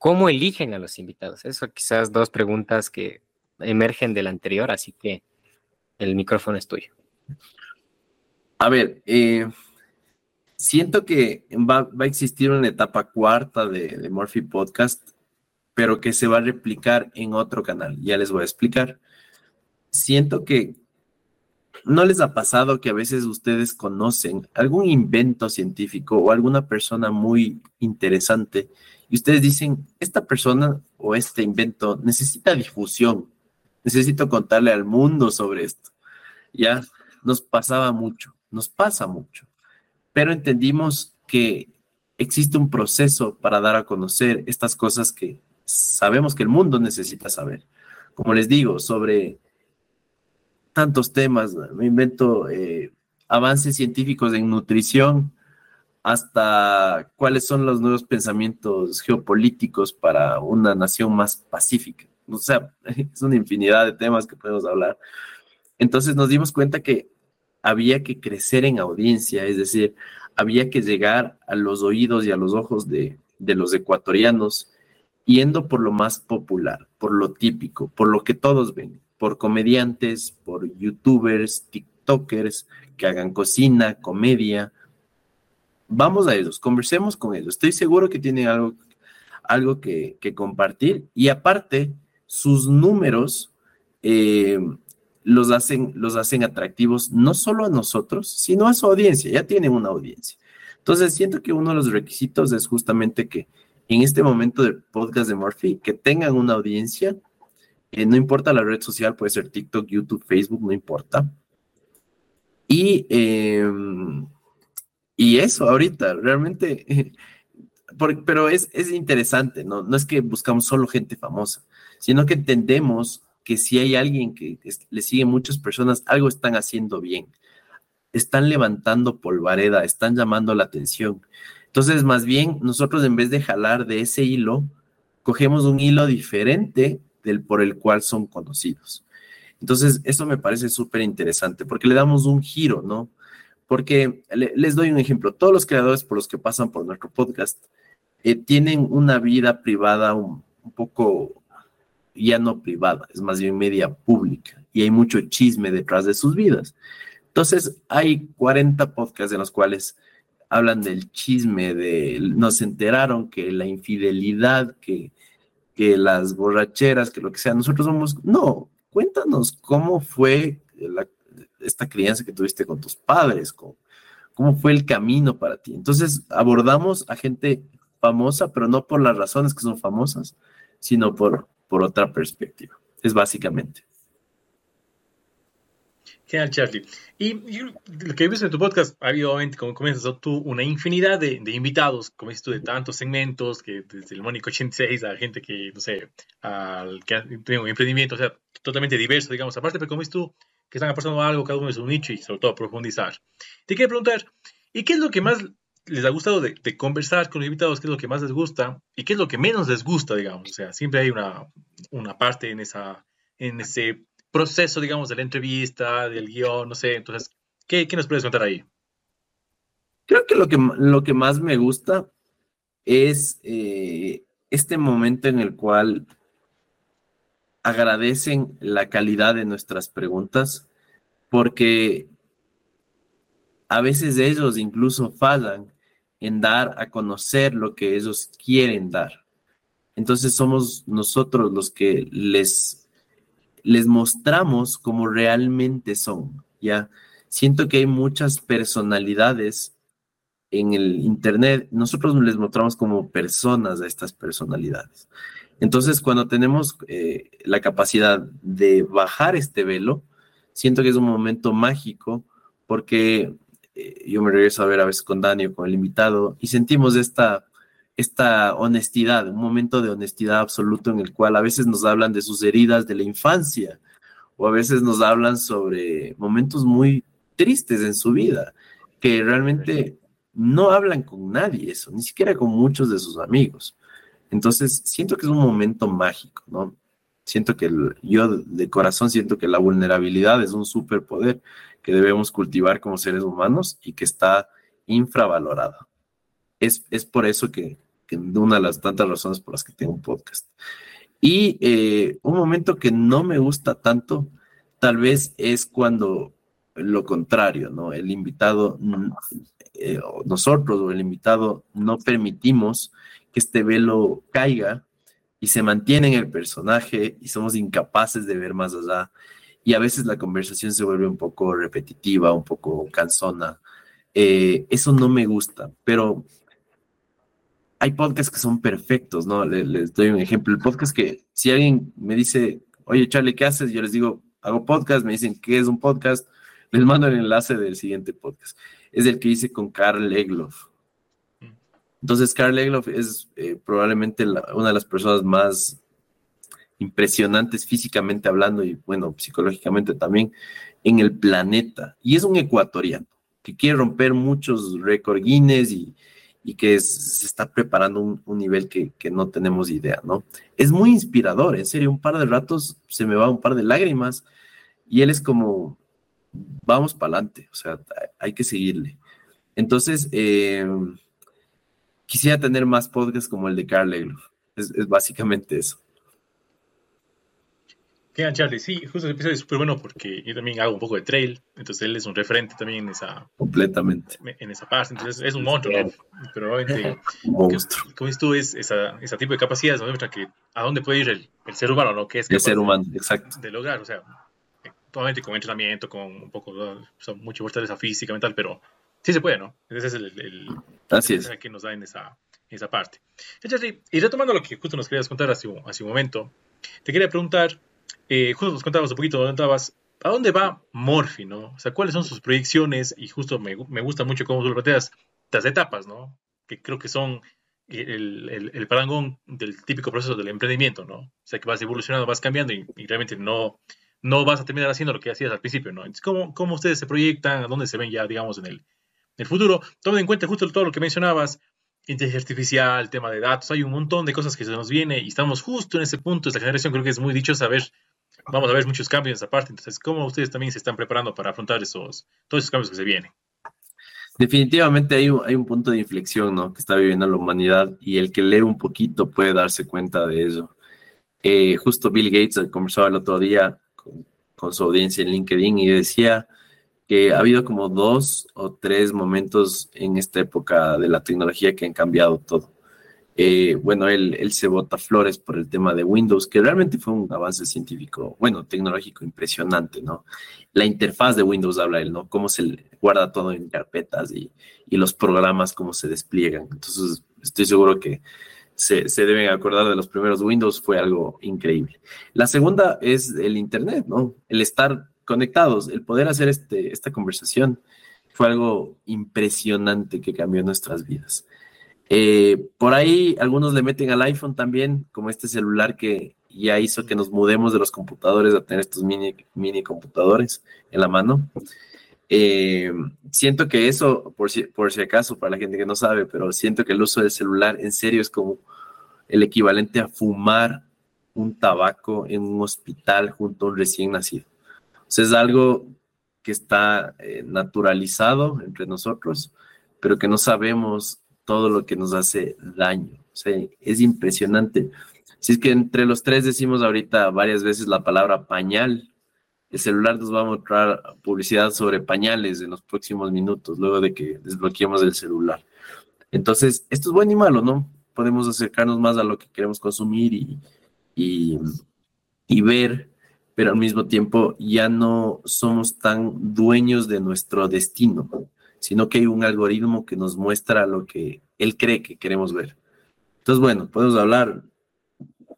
cómo eligen a los invitados? Eso quizás dos preguntas que emergen del anterior, así que el micrófono es tuyo. A ver, eh, siento que va, a existir una etapa cuarta de, de Murphy Podcast, pero que se va a replicar en otro canal. Ya les voy a explicar siento que ¿No les ha pasado que a veces ustedes conocen algún invento científico o alguna persona muy interesante y ustedes dicen, esta persona o este invento necesita difusión, necesito contarle al mundo sobre esto? ya nos pasaba mucho, nos pasa mucho, pero entendimos que existe un proceso para dar a conocer estas cosas que sabemos que el mundo necesita saber. Como les digo, sobre tantos temas, me invento eh, avances científicos en nutrición, hasta cuáles son los nuevos pensamientos geopolíticos para una nación más pacífica. O sea, es una infinidad de temas que podemos hablar. Entonces nos dimos cuenta que había que crecer en audiencia, es decir, había que llegar a los oídos y a los ojos de, de los ecuatorianos, yendo por lo más popular, por lo típico, por lo que todos ven, por comediantes, por youtubers, tiktokers que hagan cocina, comedia, vamos a ellos, conversemos con ellos. Estoy seguro que tienen algo, algo que, compartir y aparte sus números eh, los, hacen, los hacen atractivos no solo a nosotros, sino a su audiencia. Ya tienen una audiencia. Entonces siento que uno de los requisitos es justamente que en este momento del podcast de Murphy, que tengan una audiencia, eh, no importa la red social, puede ser TikTok, YouTube, Facebook, no importa. Y em, y eso ahorita, realmente, pero es, es interesante, ¿no? No es que buscamos solo gente famosa, sino que entendemos que si hay alguien que le sigue muchas personas, algo están haciendo bien. Están levantando polvareda, están llamando la atención. Entonces, más bien, nosotros en vez de jalar de ese hilo, cogemos un hilo diferente del por el cual son conocidos. Entonces, eso me parece súper interesante porque le damos un giro, ¿no? Porque les doy un ejemplo, todos los creadores por los que pasan por nuestro podcast eh, tienen una vida privada un, poco ya no privada, es más bien media pública y hay mucho chisme detrás de sus vidas. Entonces, hay 40 podcasts en los cuales hablan del chisme, de nos enteraron que la infidelidad, que, que las borracheras, que lo que sea. Nosotros somos, no, cuéntanos cómo fue esta crianza que tuviste con tus padres, cómo fue el camino para ti. Entonces abordamos a gente famosa, pero no por las razones que son famosas, sino por, por otra perspectiva. Es básicamente. Genial, Charlie. Y, lo que he visto en tu podcast, ha habido, obviamente, como comienzas tú, una infinidad de, invitados, como dices tú, de tantos segmentos, que desde el Mónico 86 a gente que, no sé, al que tiene un emprendimiento, o sea, totalmente diverso, digamos. Aparte, pero como dices tú, que están pasando algo, cada uno es un nicho y sobre todo profundizar. Te quiero preguntar, ¿y qué es lo que más les ha gustado de, conversar con los invitados? ¿Qué es lo que más les gusta? ¿Y qué es lo que menos les gusta, digamos? O sea, siempre hay una, una parte en, esa, en ese proceso, digamos, de la entrevista, del guion, no sé. Entonces, ¿qué, qué nos puedes contar ahí? Creo que lo que, lo que más me gusta es eh, este momento en el cual agradecen la calidad de nuestras preguntas porque a veces ellos incluso fallan en dar a conocer lo que ellos quieren dar. Entonces somos nosotros los que les, les mostramos cómo realmente son, ¿ya? Siento que hay muchas personalidades en el Internet. Nosotros les mostramos como personas a estas personalidades. Entonces, cuando tenemos eh, la capacidad de bajar este velo, siento que es un momento mágico porque eh, yo me regreso a ver a veces con Dani o con el invitado y sentimos esta, esta honestidad, un momento de honestidad absoluto en el cual a veces nos hablan de sus heridas de la infancia o a veces nos hablan sobre momentos muy tristes en su vida que realmente no hablan con nadie eso, ni siquiera con muchos de sus amigos. Entonces, siento que es un momento mágico, ¿no? Siento que yo de corazón siento que la vulnerabilidad es un superpoder que debemos cultivar como seres humanos y que está infravalorada. Es, es por eso que, que, una de las tantas razones por las que tengo un podcast. Y eh, un momento que no me gusta tanto, tal vez es cuando lo contrario, ¿no? El invitado, eh, nosotros o el invitado no permitimos que este velo caiga y se mantiene en el personaje y somos incapaces de ver más allá. Y a veces la conversación se vuelve un poco repetitiva, un poco cansona. Eh, eso no me gusta, pero hay podcasts que son perfectos, ¿no? Les, doy un ejemplo. El podcast que si alguien me dice, oye Charlie, ¿qué haces? Yo les digo, hago podcast, me dicen, ¿qué es un podcast? Les mando el enlace del siguiente podcast. Es el que hice con Carl Egloff. Entonces, Carl Egloff es eh, probablemente una de las personas más impresionantes físicamente hablando y, bueno, psicológicamente también en el planeta. Y es un ecuatoriano que quiere romper muchos récords Guinness y, que se está preparando un, un nivel que, que, no tenemos idea, ¿no? Es muy inspirador, en serio, un par de ratos se me va un par de lágrimas y él es como, vamos para adelante, o sea, hay que seguirle. Entonces, eh, quisiera tener más podcasts como el de Carl Egloff. Es, básicamente eso. ¿Qué Charlie? Sí, justo ese episodio es súper bueno porque yo también hago un poco de trail, entonces él es un referente también en esa... Completamente. En esa parte, entonces es un monstruo, ¿no? Pero obviamente, monstruo. como dices tú, es esa, ese tipo de capacidades, ¿no? que a dónde puede ir el, el ser humano, ¿no? Que es el ser humano, exacto. De lograr, o sea, obviamente con entrenamiento, con un poco, o sea, mucha fortaleza física, mental, pero sí se puede, ¿no? Ese es el, el, Así es. que nos da en esa, esa parte. y retomando lo que justo nos querías contar hace, hace un momento, te quería preguntar, eh, justo nos contabas un poquito, ¿dónde estabas? ¿A dónde va Morphy, no? O sea, ¿cuáles son sus proyecciones? Y justo me, me gusta mucho cómo tú lo planteas, las etapas, ¿no? Que creo que son el, el, parangón del típico proceso del emprendimiento, ¿no? O sea, que vas evolucionando, vas cambiando y, realmente no, no vas a terminar haciendo lo que hacías al principio, ¿no? Entonces, ¿cómo, cómo ustedes se proyectan? ¿A dónde se ven ya, digamos, en el, el futuro? Tomen en cuenta justo todo lo que mencionabas, inteligencia artificial, tema de datos, hay un montón de cosas que se nos viene y estamos justo en ese punto. Esta generación creo que es muy dichosa ver, vamos a ver muchos cambios en esa parte. Entonces, ¿cómo ustedes también se están preparando para afrontar esos, todos esos cambios que se vienen? Definitivamente hay un, hay un punto de inflexión ¿no? que está viviendo la humanidad y el que lee un poquito puede darse cuenta de eso. Eh, justo Bill Gates conversaba el otro día con, su audiencia en LinkedIn y decía que ha habido como dos o tres momentos en esta época de la tecnología que han cambiado todo. Eh, bueno, él, él, se bota flores por el tema de Windows, que realmente fue un avance científico, bueno, tecnológico impresionante, ¿no? La interfaz de Windows habla él, ¿no? Cómo se guarda todo en carpetas y, y los programas, cómo se despliegan. Entonces, estoy seguro que se, deben acordar de los primeros Windows, fue algo increíble. La segunda es el Internet, ¿no? El estar conectados, el poder hacer este, esta conversación, fue algo impresionante que cambió nuestras vidas. Eh, por ahí algunos le meten al iPhone también, como este celular que ya hizo que nos mudemos de los computadores a tener estos mini, mini computadores en la mano. Eh, siento que eso, por si, por si acaso, para la gente que no sabe, pero siento que el uso del celular en serio es como el equivalente a fumar un tabaco en un hospital junto a un recién nacido. O sea, es algo que está eh, naturalizado entre nosotros, pero que no sabemos todo lo que nos hace daño. O sea, es impresionante. Si es que entre los tres decimos ahorita varias veces la palabra pañal, el celular nos va a mostrar publicidad sobre pañales en los próximos minutos, luego de que desbloqueemos el celular. Entonces, esto es bueno y malo, ¿no? Podemos acercarnos más a lo que queremos consumir y, y, y ver, pero al mismo tiempo ya no somos tan dueños de nuestro destino, sino que hay un algoritmo que nos muestra lo que él cree que queremos ver. Entonces, bueno, podemos hablar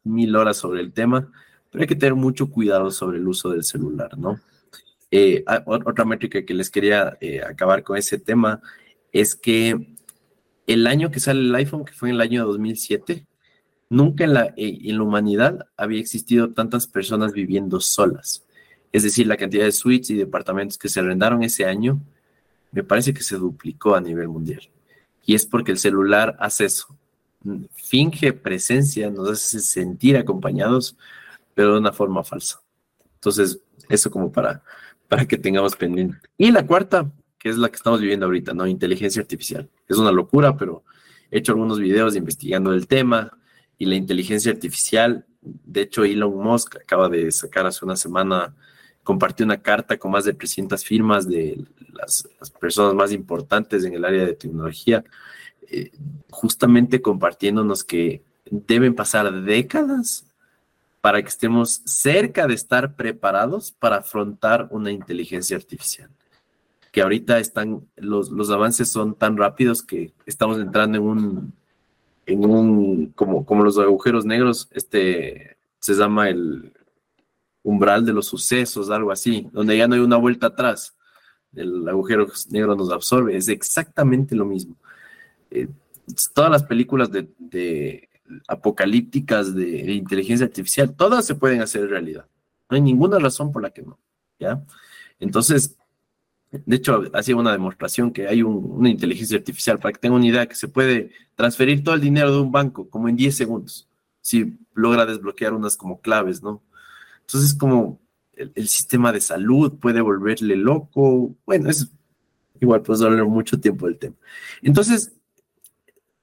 mil horas sobre el tema, pero hay que tener mucho cuidado sobre el uso del celular, ¿no? Eh, otra métrica que les quería eh, acabar con ese tema es que el año que sale el iPhone, que fue en el año 2007, nunca en la, eh, en la humanidad había existido tantas personas viviendo solas. Es decir, la cantidad de suites y departamentos que se arrendaron ese año, me parece que se duplicó a nivel mundial. Y es porque el celular hace eso. Finge presencia, nos hace sentir acompañados, pero de una forma falsa. Entonces, eso como para, para que tengamos pendiente. Y la cuarta, que es la que estamos viviendo ahorita, ¿no? Inteligencia artificial. Es una locura, pero he hecho algunos videos investigando el tema y la inteligencia artificial. De hecho, Elon Musk acaba de sacar hace una semana, compartió una carta con más de 300 firmas de las, personas más importantes en el área de tecnología, eh, justamente compartiéndonos que deben pasar décadas para que estemos cerca de estar preparados para afrontar una inteligencia artificial. Que ahorita están, los, los avances son tan rápidos que estamos entrando en un, en un, como, como los agujeros negros, este se llama el umbral de los sucesos, algo así, donde ya no hay una vuelta atrás. el agujero negro nos absorbe, es exactamente lo mismo. Eh, todas las películas de, apocalípticas de, inteligencia artificial, todas se pueden hacer realidad. No hay ninguna razón por la que no, ¿ya? Entonces, de hecho, hacía una demostración que hay una inteligencia artificial, para que tenga una idea, que se puede transferir todo el dinero de un banco como en 10 segundos, si logra desbloquear unas como claves, ¿no? Entonces, como el, sistema de salud puede volverle loco. Bueno, es igual, pues hablar mucho tiempo del tema. Entonces,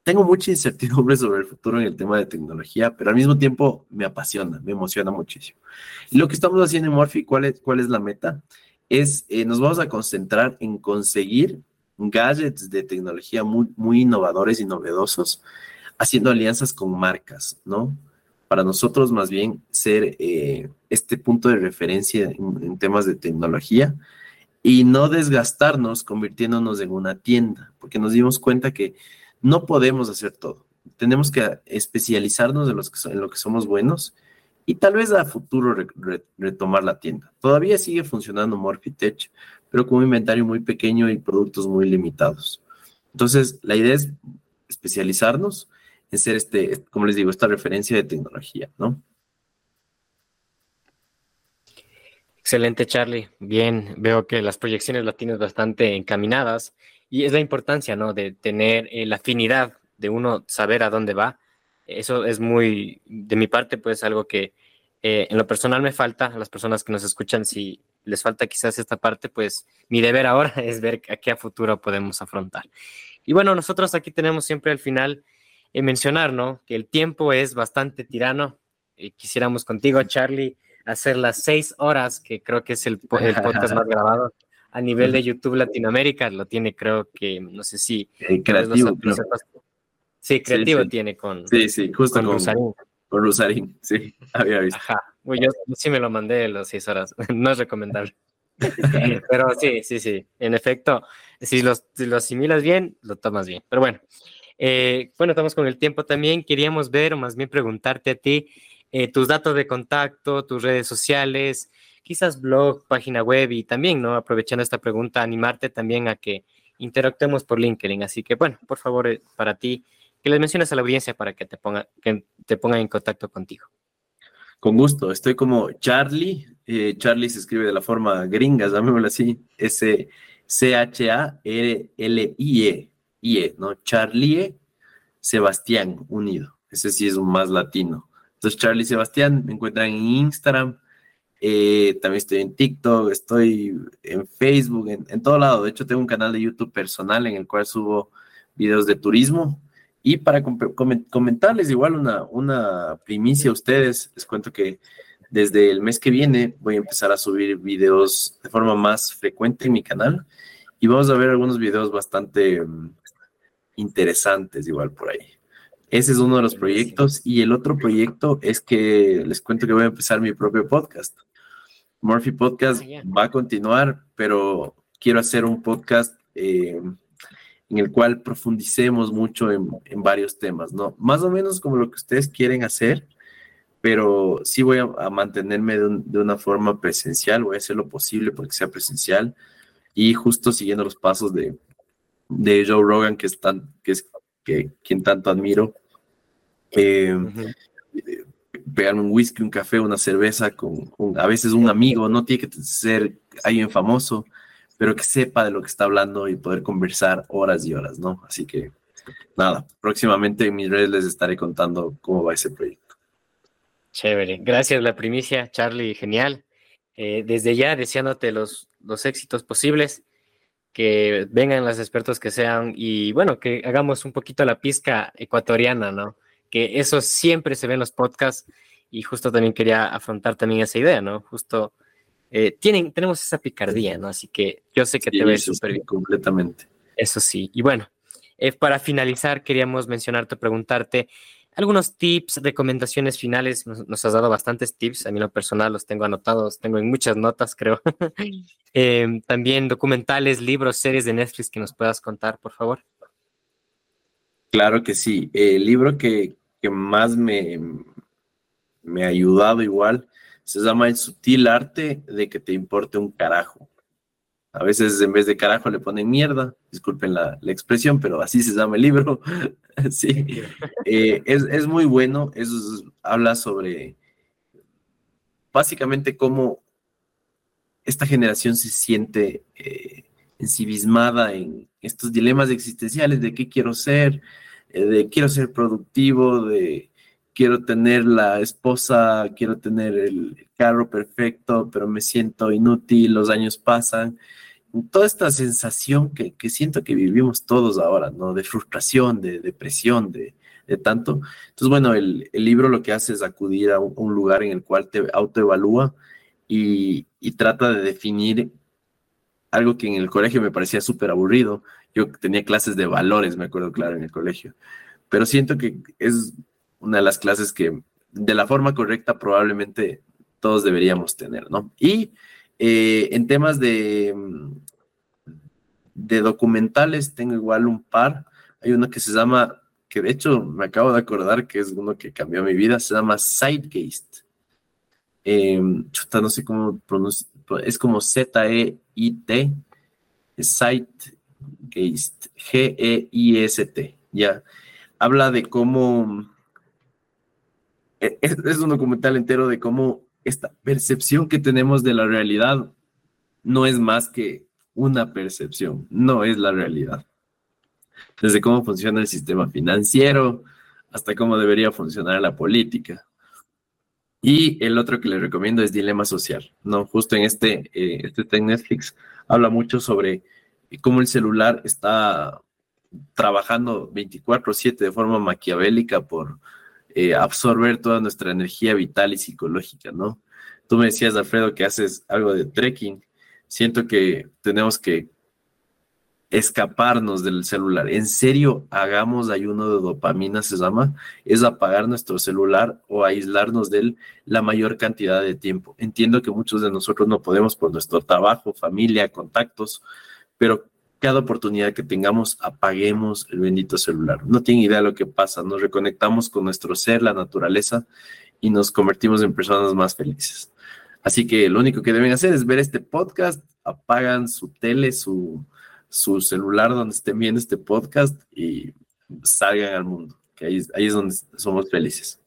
tengo mucha incertidumbre sobre el futuro en el tema de tecnología, pero al mismo tiempo me apasiona, me emociona muchísimo. Y lo que estamos haciendo en Morphy, ¿cuál es, cuál es la meta? Es, eh, nos vamos a concentrar en conseguir gadgets de tecnología muy, muy innovadores y novedosos, haciendo alianzas con marcas, ¿no? Para nosotros más bien ser eh, este punto de referencia en, temas de tecnología y no desgastarnos convirtiéndonos en una tienda, porque nos dimos cuenta que no podemos hacer todo. Tenemos que especializarnos en, en lo que somos buenos y tal vez a futuro retomar la tienda. Todavía sigue funcionando Morphitech, pero con un inventario muy pequeño y productos muy limitados. Entonces, la idea es especializarnos en ser este, como les digo, esta referencia de tecnología, ¿no? Excelente, Charlie. Bien, veo que las proyecciones las tienes bastante encaminadas y es la importancia, ¿no? De tener eh, la afinidad de uno saber a dónde va. Eso es muy, de mi parte, pues algo que eh, en lo personal me falta. A las personas que nos escuchan, si les falta quizás esta parte, pues mi deber ahora es ver a qué a futuro podemos afrontar. Y bueno, nosotros aquí tenemos siempre al final mencionar, ¿no? Que el tiempo es bastante tirano. Y quisiéramos contigo, Charlie, hacer las seis horas, que creo que es el, podcast más grabado a nivel de YouTube Latinoamérica. Lo tiene, creo que, no sé si. creativo. Sí, creativo tiene con. Sí, sí, justo con, Rosarín. Con Rosarín, sí, había visto. Ajá. yo, sí me lo mandé las seis horas. no es recomendable. Pero sí, sí, sí. En efecto, si lo, si lo asimilas bien, lo tomas bien. Pero bueno, eh, bueno, estamos con el tiempo también. Queríamos ver, o más bien preguntarte a ti, eh, tus datos de contacto, tus redes sociales, quizás blog, página web y también, ¿no? Aprovechando esta pregunta, animarte también a que interactuemos por LinkedIn. Así que, bueno, por favor, eh, para ti, que les menciones a la audiencia para que te ponga, que te pongan en contacto contigo. Con gusto, estoy como Charlie. Charlie se escribe de la forma gringa, llamémoslo así, S-C-H-A-R-L-I-E. IE, ¿no? Charlie Sebastián unido. Ese sí es un más latino. Entonces, Charlie Sebastián, me encuentran en Instagram, eh, también estoy en TikTok, estoy en Facebook, en, todo lado. De hecho, tengo un canal de YouTube personal en el cual subo videos de turismo. Y para comentarles igual una, una primicia a ustedes, les cuento que desde el mes que viene voy a empezar a subir videos de forma más frecuente en mi canal y vamos a ver algunos videos bastante mm, interesantes igual por ahí. Ese es uno de los proyectos y el otro proyecto es que les cuento que voy a empezar mi propio podcast. Murphy Podcast ah, va a continuar, pero quiero hacer un podcast eh, en el cual profundicemos mucho en, varios temas, ¿no? Más o menos como lo que ustedes quieren hacer, pero sí voy a, mantenerme de, una forma presencial, voy a hacer lo posible porque sea presencial y justo siguiendo los pasos de, de Joe Rogan, que es, tan, que es que, quien tanto admiro. Eh, un whisky, un café, una cerveza con, a veces un amigo, no tiene que ser alguien famoso, pero que sepa de lo que está hablando y poder conversar horas y horas, ¿no? Así que nada, próximamente en mis redes les estaré contando cómo va ese proyecto. Chévere, gracias la primicia, Charlie, genial. Eh, desde ya deseándote los, los éxitos posibles que vengan los expertos que sean y bueno, que hagamos un poquito la pizca ecuatoriana, ¿no? Que eso siempre se ve en los podcasts y justo también quería afrontar también esa idea, ¿no? Justo eh, tienen, tenemos esa picardía, ¿no? Así que yo sé que te ves súper bien. Completamente. Eso sí. Y bueno, eh, para finalizar, queríamos mencionarte, preguntarte, algunos tips, recomendaciones finales. Nos, has dado bastantes tips. A mí, lo personal, los tengo anotados. Tengo en muchas notas, creo. Em, también documentales, libros, series de Netflix que nos puedas contar, por favor. Claro que sí. El libro que, más me, me ha ayudado igual se llama El sutil arte de que te importe un carajo. A veces en vez de carajo le ponen mierda, disculpen la, expresión, pero así se llama el libro. sí, eh, es, muy bueno, habla sobre básicamente cómo esta generación se siente eh, ensimismada en estos dilemas existenciales de qué quiero ser, eh, de quiero ser productivo, de quiero tener la esposa, quiero tener el carro perfecto, pero me siento inútil, los años pasan. Toda esta sensación que, siento que vivimos todos ahora, ¿no? De frustración, de depresión, de, tanto. Entonces, bueno, el, libro lo que hace es acudir a un, lugar en el cual te autoevalúa y, y trata de definir algo que en el colegio me parecía súper aburrido. Yo tenía clases de valores, me acuerdo claro, en el colegio. Pero siento que es una de las clases que de la forma correcta probablemente todos deberíamos tener, ¿no? Y eh, en temas de, de documentales tengo igual un par. Hay uno que se llama, que de hecho me acabo de acordar que es uno que cambió mi vida, se llama Sidegeist. Eh, chuta, no sé cómo pronuncia, es como Z-E-I-T, Sidegeist, G-E-I-S-T, ya. Habla de cómo e, es, un documental entero de cómo esta percepción que tenemos de la realidad no es más que una percepción, no es la realidad. Desde cómo funciona el sistema financiero hasta cómo debería funcionar la política. Y el otro que le recomiendo es Dilema Social, ¿no? Justo en este, eh, este Netflix habla mucho sobre cómo el celular está trabajando 24/7 de forma maquiavélica por eh, absorber toda nuestra energía vital y psicológica, ¿no? Tú me decías, Alfredo, que haces algo de trekking. Siento que tenemos que escaparnos del celular. En serio, hagamos ayuno de dopamina, se llama, es apagar nuestro celular o aislarnos de él la mayor cantidad de tiempo. Entiendo que muchos de nosotros no podemos por nuestro trabajo, familia, contactos, pero cada oportunidad que tengamos, apaguemos el bendito celular. No tienen idea de lo que pasa. Nos reconectamos con nuestro ser, la naturaleza, y nos convertimos en personas más felices. Así que lo único que deben hacer es ver este podcast, apagan su tele, su, su celular donde estén viendo este podcast y salgan al mundo, que ahí, ahí es donde somos felices.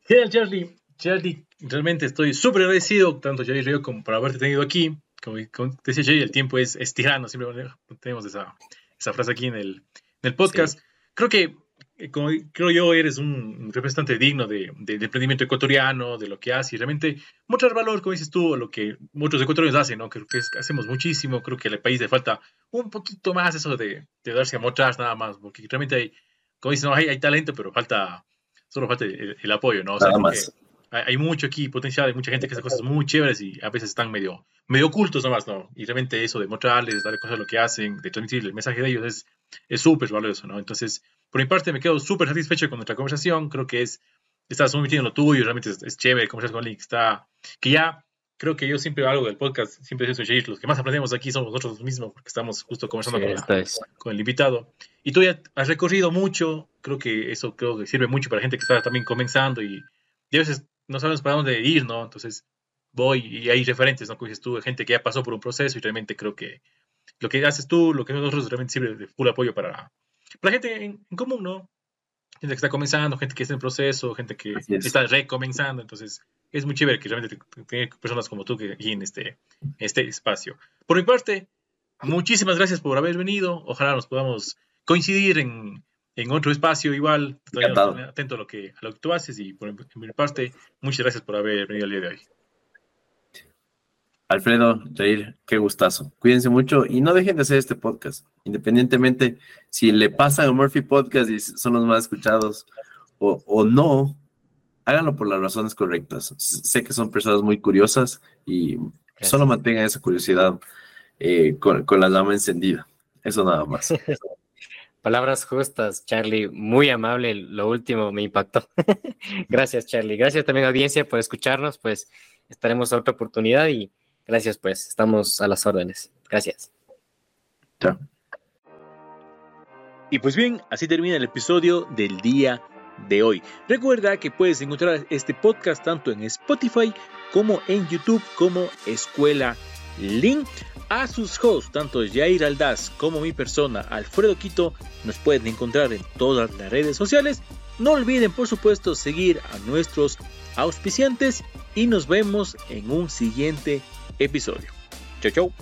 Genial, Charlie. Charlie, realmente estoy súper agradecido, tanto Charlie Río como por haberte tenido aquí como, decía Jay, el tiempo es, es, tirano, siempre tenemos esa, esa frase aquí en el, en el podcast. Creo que, eh, como creo yo, eres un representante digno de, de, emprendimiento ecuatoriano, de lo que hace y realmente mostrar valor, como dices tú, a lo que muchos ecuatorianos hacen, ¿no? Creo que hacemos muchísimo, creo que al país le falta un poquito más eso de, de darse a mostrar nada más, porque realmente hay, como dices, no, hay, hay talento, pero falta, solo falta el, apoyo, ¿no? O sea, nada más hay mucho aquí potencial, hay mucha gente que hace cosas muy chéveres y a veces están medio, medio ocultos nomás, ¿no? Y realmente eso de mostrarles, darle cosas a lo que hacen, de transmitir el mensaje de ellos es súper valioso, ¿no? Entonces, por mi parte, me quedo súper satisfecho con nuestra conversación. Creo que es, estás muy metido en lo tuyo, realmente es, chévere conversar con alguien que está, que ya, creo que yo siempre algo del podcast, siempre eso, los que más aprendemos aquí somos nosotros mismos, porque estamos justo conversando con, con, el invitado. Y tú ya has recorrido mucho, creo que eso creo que sirve mucho para gente que está también comenzando y, y a veces no sabemos para dónde ir, ¿no? Entonces voy y hay referentes, ¿no? Como dices tú, gente que ya pasó por un proceso y realmente creo que lo que haces tú, lo que nosotros realmente sirve de full apoyo para, la gente en, común, ¿no? Gente que está comenzando, gente que está en proceso, gente que está recomenzando, entonces es muy chévere que realmente tenga personas como tú que aquí en este, este espacio. Por mi parte, muchísimas gracias por haber venido, ojalá nos podamos coincidir en, en otro espacio igual. Estoy atento a lo, que, a lo que tú haces y por mi parte, muchas gracias por haber venido el día de hoy. Alfredo, Jair, qué gustazo. Cuídense mucho y no dejen de hacer este podcast. Independientemente si le pasa a Murphy Podcast y son los más escuchados o, no, háganlo por las razones correctas. Sé que son personas muy curiosas y solo mantengan esa curiosidad eh, con, con la llama encendida. Eso nada más. Palabras justas, Charlie. Muy amable. Lo último me impactó. gracias, Charlie. Gracias también, audiencia, por escucharnos. Pues estaremos a otra oportunidad y gracias, pues. Estamos a las órdenes. Gracias. Chao. Y pues bien, así termina el episodio del día de hoy. Recuerda que puedes encontrar este podcast tanto en Spotify como en YouTube como Escuela link a sus hosts, tanto Jair Aldaz como mi persona, Alfredo Quito, nos pueden encontrar en todas las redes sociales. No olviden, por supuesto, seguir a nuestros auspiciantes y nos vemos en un siguiente episodio. Chau, chau.